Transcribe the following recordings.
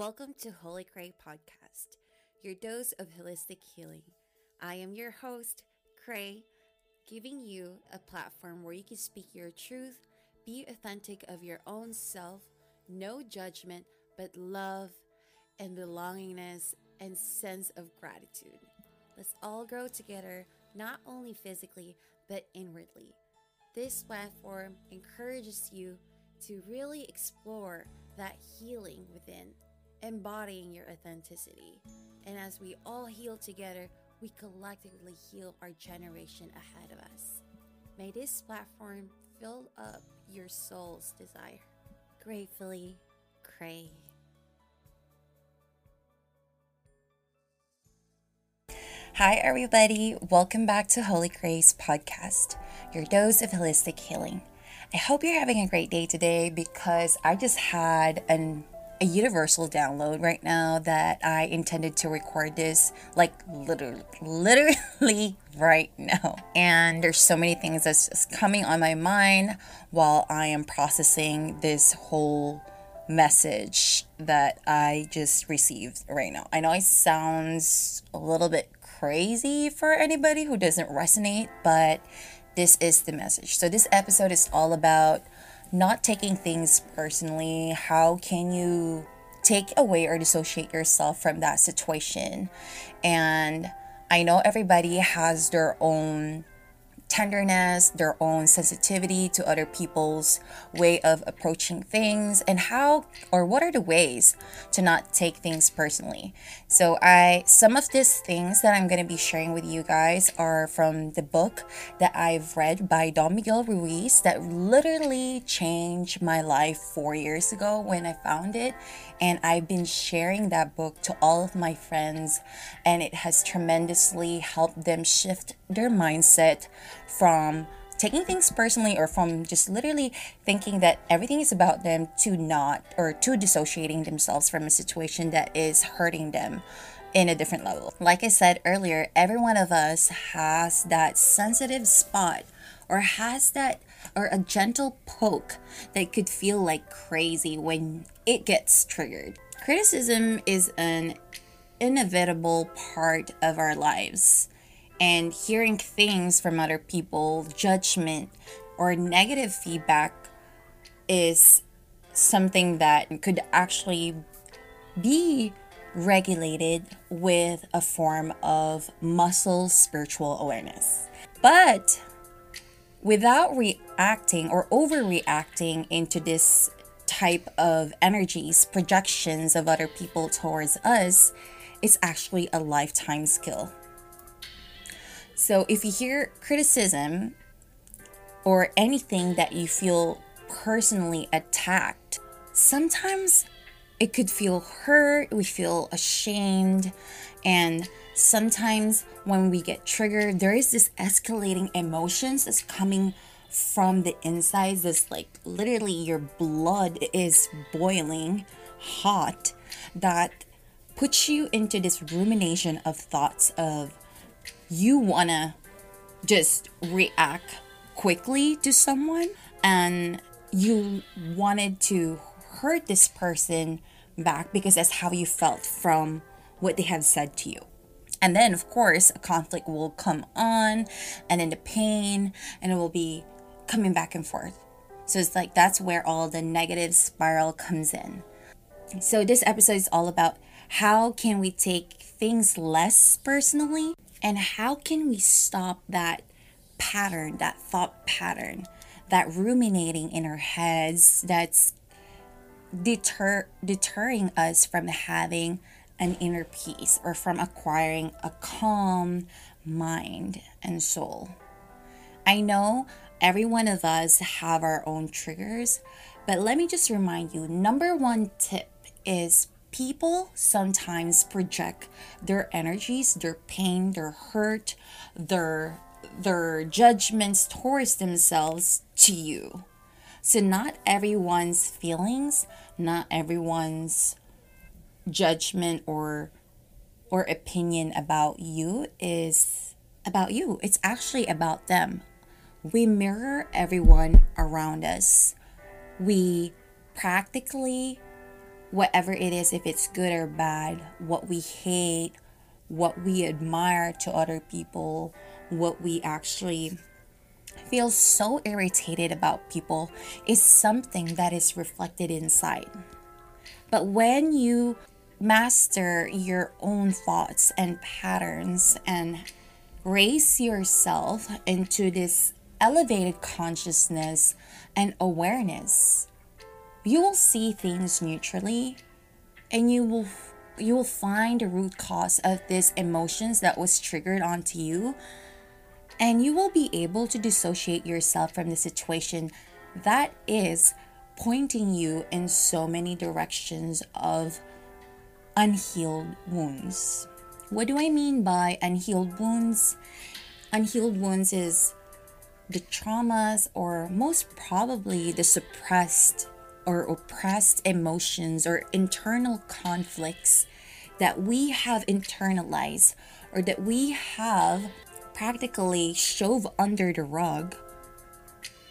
Welcome to Holikhrey Podcast, your dose of holistic healing. I am your host, Khrey, giving you a platform where you can speak your truth, be authentic of your own self, no judgment, but love and belongingness and sense of gratitude. Let's all grow together, not only physically, but inwardly. This platform encourages you to really explore that healing within embodying your authenticity. And as we all heal together, we collectively heal our generation ahead of us. May this platform fill up your soul's desire. Gratefully, Khrey. Hi, everybody. Welcome back to Holikhrey's podcast, your dose of holistic healing. I hope you're having a great day today because I just had an a universal download right now that I intended to record this like literally literally right now. And there's so many things that's just coming on my mind while I am processing this whole message that I just received right now. I know it sounds a little bit crazy for anybody who doesn't resonate, but this is the message. So this episode is all about not taking things personally. How can you take away or dissociate yourself from that situation? And I know everybody has their own tenderness, their own sensitivity to other people's way of approaching things, and how or what are the ways to not take things personally. So, I some of these things that I'm going to be sharing with you guys are from the book that I've read by Don Miguel Ruiz that literally changed my life 4 years ago when I found it, and I've been sharing that book to all of my friends, and it has tremendously helped them shift their mindset from taking things personally or from just literally thinking that everything is about them to not or to dissociating themselves from a situation that is hurting them in a different level. Like I said earlier, every one of us has that sensitive spot or has that or a gentle poke that could feel like crazy when it gets triggered. Criticism is an inevitable part of our lives and hearing things from other people, judgment, or negative feedback is something that could actually be regulated with a form of muscle spiritual awareness. But without reacting or overreacting into this type of energies, projections of other people towards us, it's actually a lifetime skill. So if you hear criticism or anything that you feel personally attacked, sometimes it could feel hurt, we feel ashamed, and sometimes when we get triggered, there is this escalating emotions that's coming from the insides. This like literally your blood is boiling hot that puts you into this rumination of thoughts of you want to just react quickly to someone and you wanted to hurt this person back because that's how you felt from what they have said to you. And then, of course, a conflict will come on, and then the pain, and it will be coming back and forth. So it's like that's where all the negative spiral comes in. So this episode is all about how can we take things less personally and how can we stop that pattern, that thought pattern, that ruminating in our heads that's deter deterring us from having an inner peace or from acquiring a calm mind and soul. I know every one of us have our own triggers, but let me just remind you, number one tip is people sometimes project their energies, their pain, their hurt, their their judgments towards themselves to you. So not everyone's feelings, not everyone's judgment or or opinion about you is about you. It's actually about them. We mirror everyone around us. We practically whatever it is, if it's good or bad, what we hate, what we admire to other people, what we actually feel so irritated about people is something that is reflected inside. But when you master your own thoughts and patterns and raise yourself into this elevated consciousness and awareness, you will see things neutrally and you will you will find the root cause of these emotions that was triggered onto you and you will be able to dissociate yourself from the situation that is pointing you in so many directions of unhealed wounds. What do I mean by unhealed wounds? Unhealed wounds is the traumas or most probably the suppressed or oppressed emotions or internal conflicts that we have internalized or that we have practically shove under the rug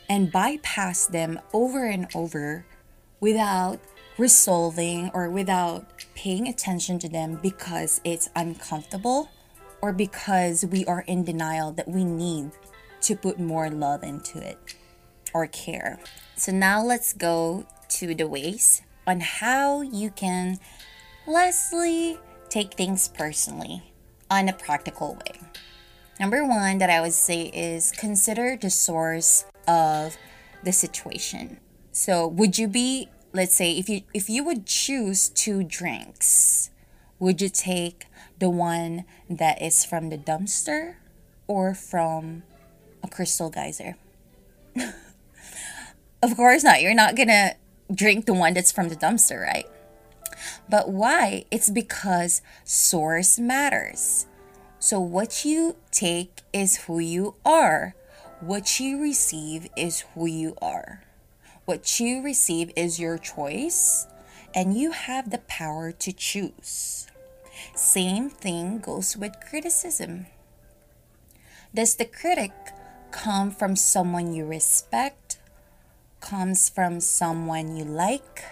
and bypass them over and over without resolving or without paying attention to them because it's uncomfortable or because we are in denial that we need to put more love into it or care. So now let's go to the ways on how you can lastly take things personally on a practical way. Number one that I would say is consider the source of the situation. So would you be let's say if you if you would choose two drinks, would you take the one that is from the dumpster or from a crystal geyser? of course not. You're not to drink the one that's from the dumpster, right? But why? It's because source matters. So, what you take is who you are, what you receive is who you are. What you receive is your choice, and you have the power to choose. Same thing goes with criticism. Does the critic come from someone you respect, comes from someone you like,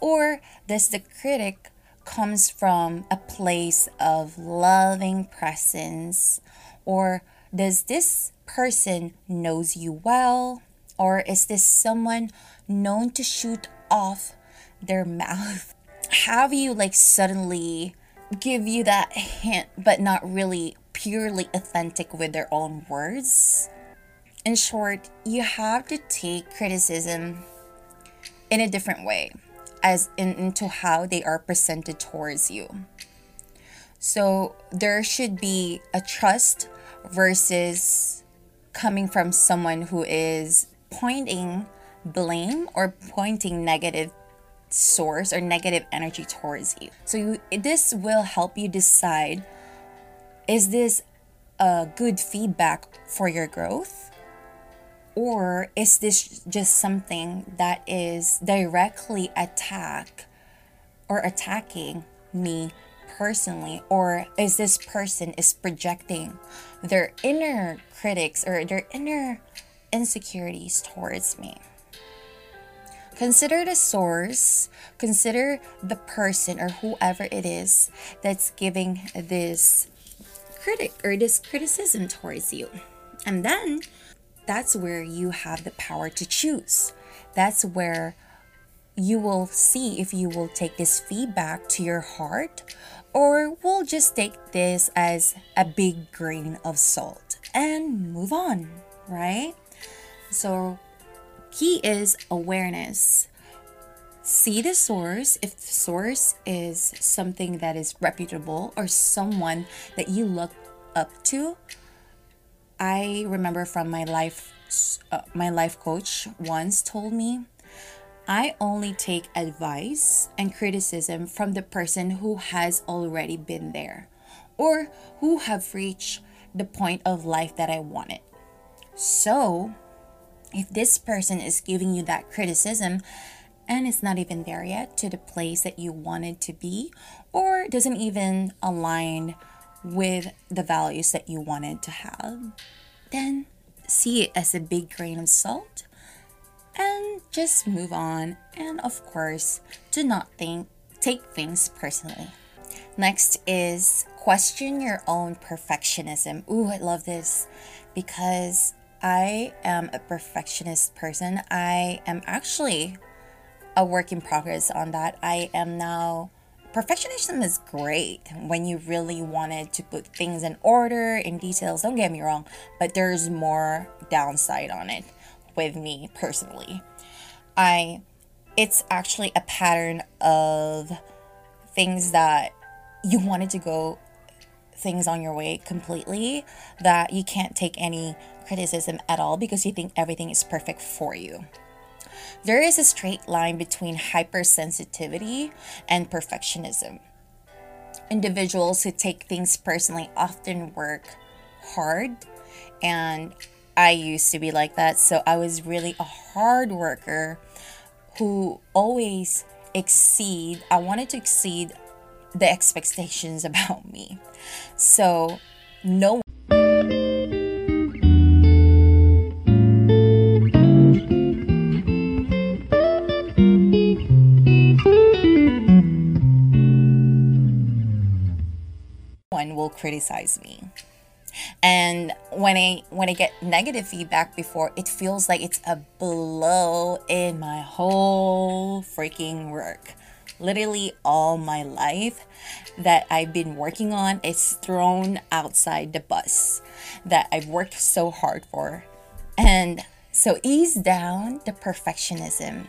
or does the critic comes from a place of loving presence or does this person knows you well? Or is this someone known to shoot off their mouth? Have you like suddenly give you that hint but not really purely authentic with their own words? In short, you have to take criticism in a different way as in, into how they are presented towards you. So there should be a trust versus coming from someone who is pointing blame or pointing negative source or negative energy towards you. So you, this will help you decide is this a good feedback for your growth or is this just something that is directly attack or attacking me personally? Or is this person is projecting their inner critics or their inner insecurities towards me? Consider the source. Consider the person or whoever it is that's giving this critic or this criticism towards you. And then that's where you have the power to choose. That's where you will see if you will take this feedback to your heart or we'll just take this as a big grain of salt and move on, right? So, key is awareness. See the source. If the source is something that is reputable or someone that you look up to, I remember from my life, uh, my life coach once told me, I only take advice and criticism from the person who has already been there or who have reached the point of life that I wanted. So, if this person is giving you that criticism and it's not even there yet to the place that you wanted to be or doesn't even align with the values that you wanted to have, then see it as a big grain of salt and just move on. And of course, do not think take things personally. Next is question your own perfectionism. Ooh, I love this because I am a perfectionist person. I am actually a work in progress on that. I am now perfectionism is great when you really wanted to put things in order in details don't get me wrong but there's more downside on it with me personally. I it's actually a pattern of things that you wanted to go things on your way completely that you can't take any criticism at all because you think everything is perfect for you there is a straight line between hypersensitivity and perfectionism. Individuals who take things personally often work hard, and I used to be like that. So I was really a hard worker who always exceed, I wanted to exceed the expectations about me. So no will criticize me. And when i when i get negative feedback before it feels like it's a blow in my whole freaking work. Literally all my life that i've been working on is thrown outside the bus that i've worked so hard for. And so ease down the perfectionism.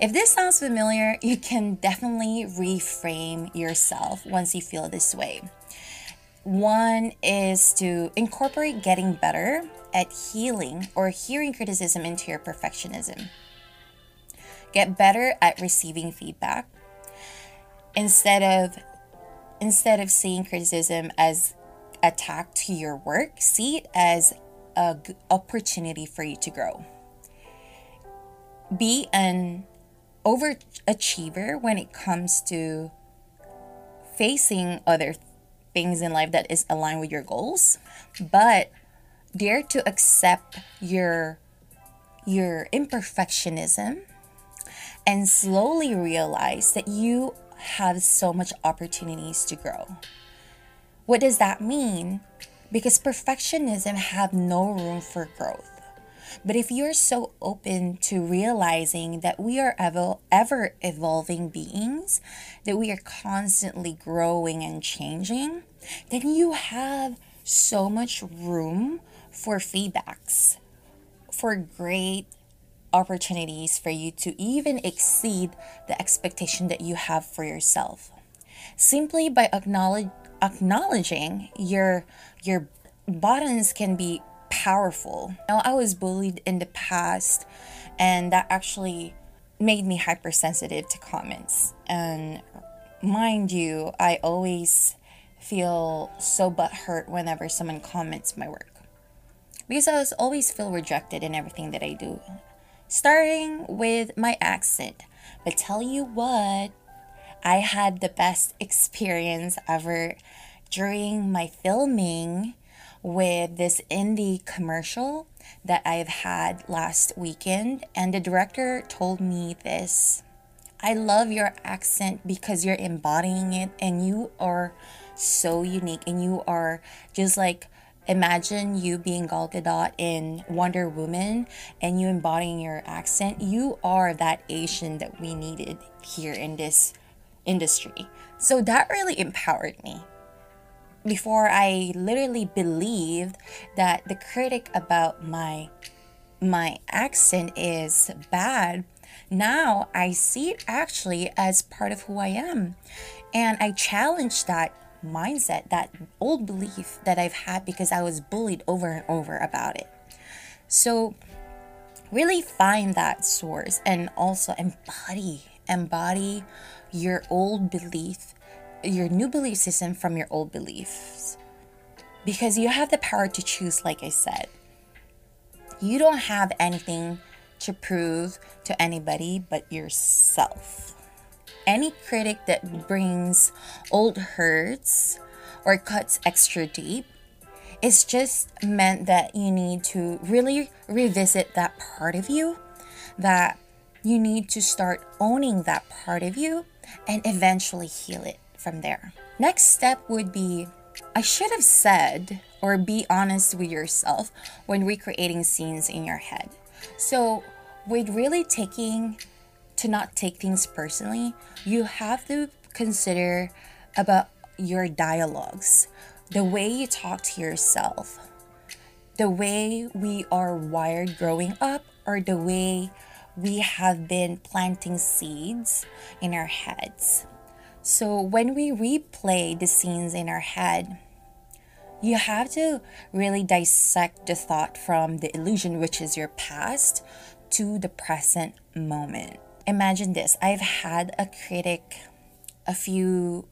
If this sounds familiar you can definitely reframe yourself once you feel this way one is to incorporate getting better at healing or hearing criticism into your perfectionism. Get better at receiving feedback instead of instead of seeing criticism as attack to your work, see it as a g- opportunity for you to grow. Be an overachiever when it comes to facing other things in life that is aligned with your goals, but dare to accept your your imperfectionism and slowly realize that you have so much opportunities to grow. What does that mean? Because perfectionism have no room for growth. But if you're so open to realizing that we are ever, ever evolving beings, that we are constantly growing and changing, then you have so much room for feedbacks, for great opportunities for you to even exceed the expectation that you have for yourself. Simply by acknowledge, acknowledging your your buttons can be powerful. Now, I was bullied in the past, and that actually made me hypersensitive to comments. And mind you, I always feel so butthurt whenever someone comments my work because I always feel rejected in everything that I do. Starting with my accent, but tell you what, I had the best experience ever during my filming with this indie commercial that I've had last weekend, and the director told me this. I love your accent because you're embodying it and you are so unique and you are just like imagine you being Gal Gadot in Wonder Woman and you embodying your accent. You are that Asian that we needed here in this industry. So that really empowered me before I literally believed that the critic about my my accent is bad. Now I see it actually as part of who I am. And I challenge that mindset, that old belief that I've had because I was bullied over and over about it. So really find that source and also embody embody your old belief your new belief system from your old beliefs. Because you have the power to choose, like I said. You don't have anything to prove to anybody but yourself. Any critic that brings old hurts or cuts extra deep is just meant that you need to really revisit that part of you, that you need to start owning that part of you and eventually heal it from there. Next step would be I should have said or be honest with yourself when recreating scenes in your head. So, with really taking to not take things personally, you have to consider about your dialogues, the way you talk to yourself, the way we are wired growing up, or the way we have been planting seeds in our heads. So when we replay the scenes in our head, you have to really dissect the thought from the illusion, which is your past, to the present moment. Imagine this I've had a critic a few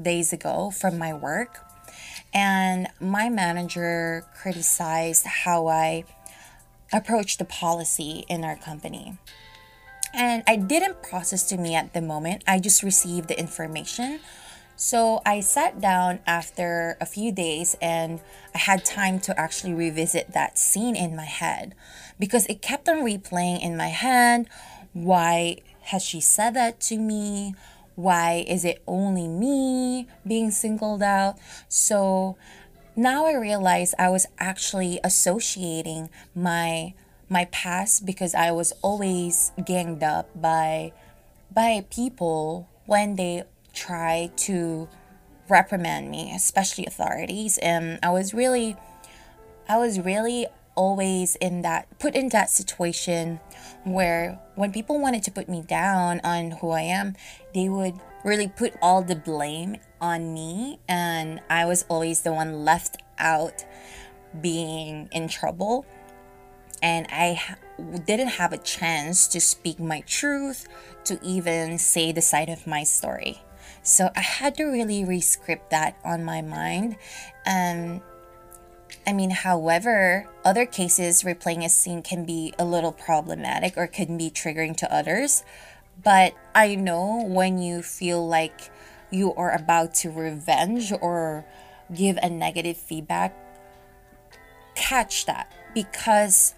days ago from my work, and my manager criticized how I approached the policy in our company. And I didn't process to me at the moment, I just received the information. So I sat down after a few days and I had time to actually revisit that scene in my head because it kept on replaying in my head. Why has she said that to me? Why is it only me being singled out? So now I realize I was actually associating my my past because I was always ganged up by by people when they try to reprimand me, especially authorities. And I was really I was really always in that put in that situation where when people wanted to put me down on who I am, they would really put all the blame on me and I was always the one left out being in trouble and I didn't have a chance to speak my truth, to even say the side of my story. So I had to really rescript that on my mind. And I mean, however, other cases replaying a scene can be a little problematic or can be triggering to others. But I know when you feel like you are about to revenge or give a negative feedback, catch that because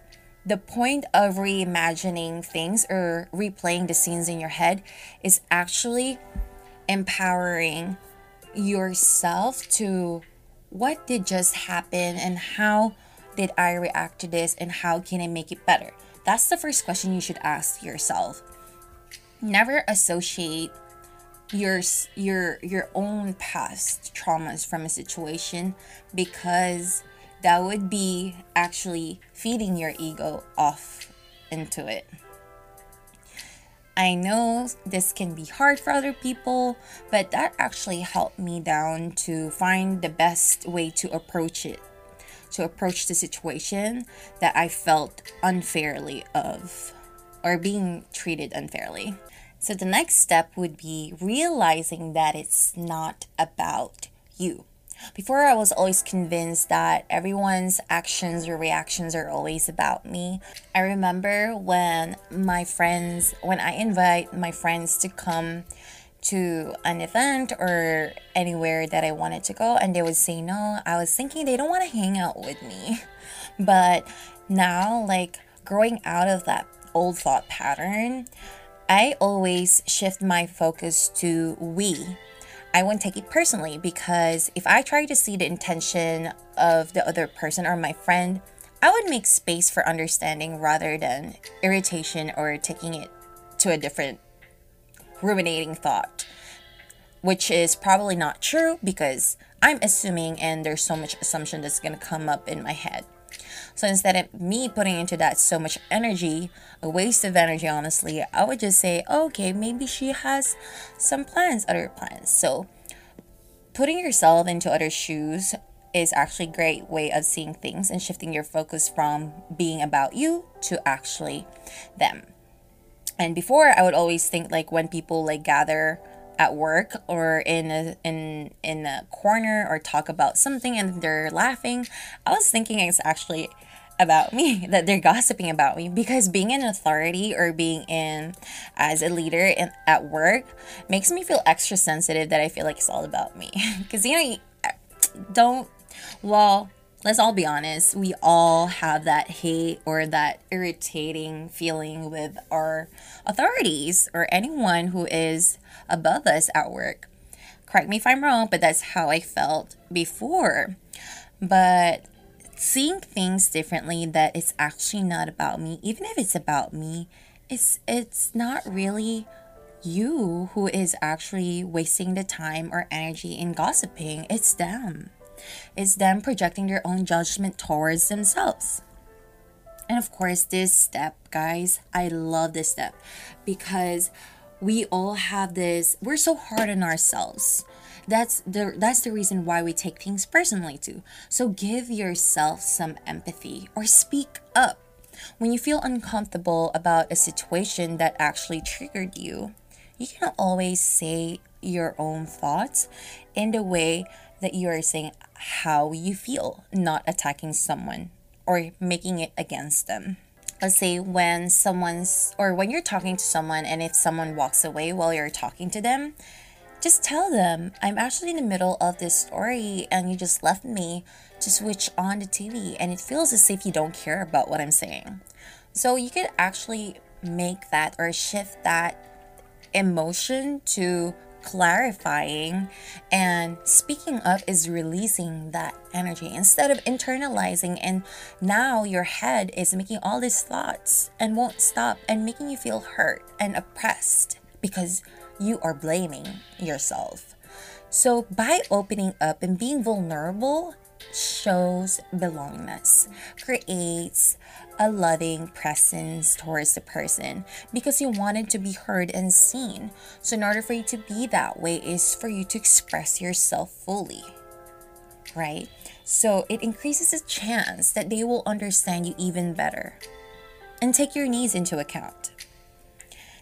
the point of reimagining things or replaying the scenes in your head is actually empowering yourself to what did just happen and how did I react to this and how can I make it better? That's the first question you should ask yourself. Never associate your your your own past traumas from a situation because that would be actually feeding your ego off into it. I know this can be hard for other people, but that actually helped me down to find the best way to approach it, to approach the situation that I felt unfairly of or being treated unfairly. So the next step would be realizing that it's not about you. Before, I was always convinced that everyone's actions or reactions are always about me. I remember when my friends, when I invite my friends to come to an event or anywhere that I wanted to go, and they would say no, I was thinking they don't want to hang out with me. But now, like growing out of that old thought pattern, I always shift my focus to we I wouldn't take it personally because if I try to see the intention of the other person or my friend, I would make space for understanding rather than irritation or taking it to a different ruminating thought, which is probably not true because I'm assuming and there's so much assumption that's going to come up in my head. So instead of me putting into that so much energy, a waste of energy, honestly, I would just say, okay, maybe she has some plans, other plans. So putting yourself into other shoes is actually a great way of seeing things and shifting your focus from being about you to actually them. And before I would always think like when people like gather at work or in a in in a corner or talk about something and they're laughing, I was thinking it's actually about me that they're gossiping about me. Because being an authority or being in as a leader in, at work makes me feel extra sensitive that I feel like it's all about me. Because you know don't well let's all be honest, we all have that hate or that irritating feeling with our authorities or anyone who is above us at work. Correct me if I'm wrong, but that's how I felt before. But seeing things differently that it's actually not about me, even if it's about me, it's it's not really you who is actually wasting the time or energy in gossiping. It's them. It's them projecting their own judgment towards themselves. And of course, this step, guys, I love this step because we all have this, we're so hard on ourselves. That's the that's the reason why we take things personally too. So give yourself some empathy or speak up. When you feel uncomfortable about a situation that actually triggered you, you can always say your own thoughts in the way that you are saying how you feel, not attacking someone or making it against them. Let's say when someone's or when you're talking to someone and if someone walks away while you're talking to them, just tell them, I'm actually in the middle of this story and you just left me to switch on the TV and it feels as if you don't care about what I'm saying. So you could actually make that or shift that emotion to clarifying and speaking up is releasing that energy instead of internalizing and now your head is making all these thoughts and won't stop and making you feel hurt and oppressed because you are blaming yourself. So by opening up and being vulnerable shows belongingness, creates a loving presence towards the person because you wanted to be heard and seen. So, in order for you to be that way, is for you to express yourself fully, right? So, it increases the chance that they will understand you even better and take your needs into account.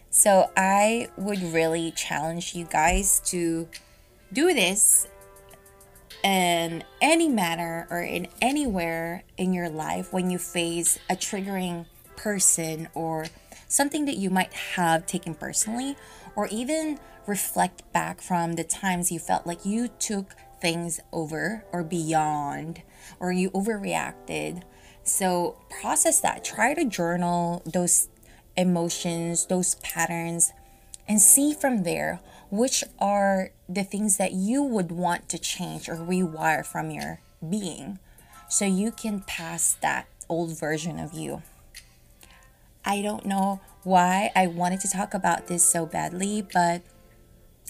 So, I would really challenge you guys to do this in any manner or in anywhere in your life when you face a triggering person or something that you might have taken personally, or even reflect back from the times you felt like you took things over or beyond, or you overreacted. So, process that. Try to journal those emotions, those patterns, and see from there which are the things that you would want to change or rewire from your being so you can pass that old version of you. I don't know why I wanted to talk about this so badly, but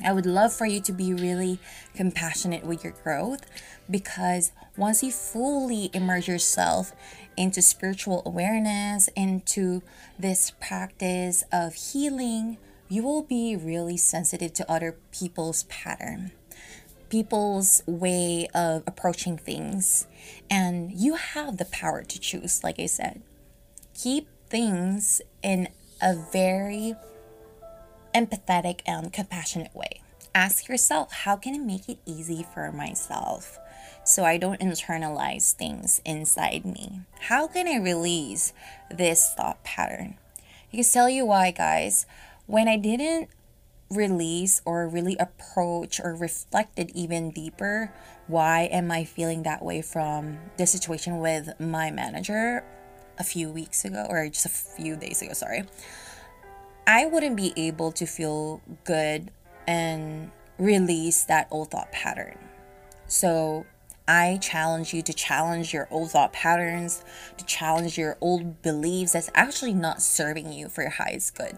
I would love for you to be really compassionate with your growth because once you fully immerse yourself into spiritual awareness, into this practice of healing, you will be really sensitive to other people's pattern people's way of approaching things and you have the power to choose like i said keep things in a very empathetic and compassionate way ask yourself how can i make it easy for myself so I don't internalize things inside me? How can I release this thought pattern? Can tell you why, guys when I didn't release or really approach or reflected even deeper why am I feeling that way from the situation with my manager a few weeks ago or just a few days ago, sorry. I wouldn't be able to feel good and release that old thought pattern. So I challenge you to challenge your old thought patterns, to challenge your old beliefs that's actually not serving you for your highest good.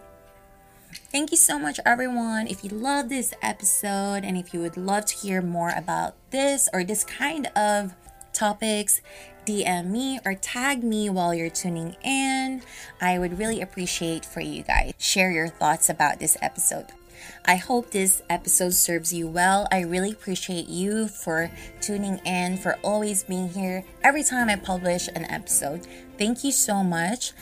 Thank you so much, everyone. If you love this episode and if you would love to hear more about this or this kind of topics, DM me or tag me while you're tuning in. I would really appreciate for you guys share your thoughts about this episode. I hope this episode serves you well. I really appreciate you for tuning in, for always being here every time I publish an episode. Thank you so much.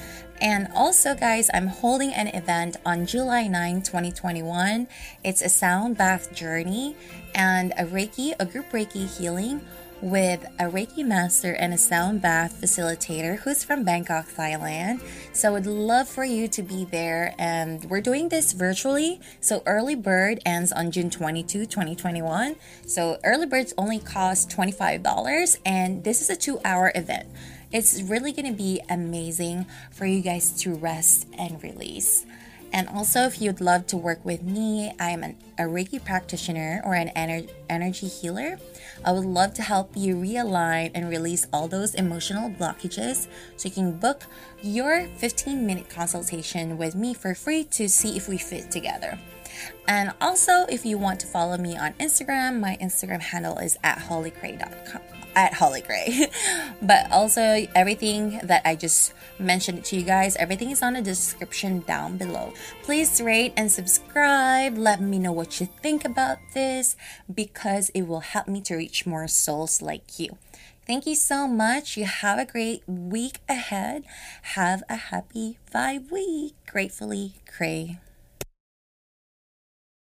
And also, guys, I'm holding an event on July 9, 2021. It's a sound bath journey and a Reiki, a group Reiki healing with a Reiki master and a sound bath facilitator who's from Bangkok, Thailand. So I would love for you to be there. And we're doing this virtually. So early bird ends on June 22, 2021. So early birds only cost $25 and this is a two hour event. It's really going to be amazing for you guys to rest and release. And also, if you'd love to work with me, I'm an, a Reiki practitioner or an ener- energy healer. I would love to help you realign and release all those emotional blockages so you can book your 15 minute consultation with me for free to see if we fit together. And also, if you want to follow me on Instagram, my Instagram handle is at holikhrey.com at Holikhrey. but also, everything that I just mentioned to you guys, everything is on the description down below. Please rate and subscribe. Let me know what you think about this because it will help me to reach more souls like you. Thank you so much. You have a great week ahead. Have a happy five week. Gratefully, Khrey.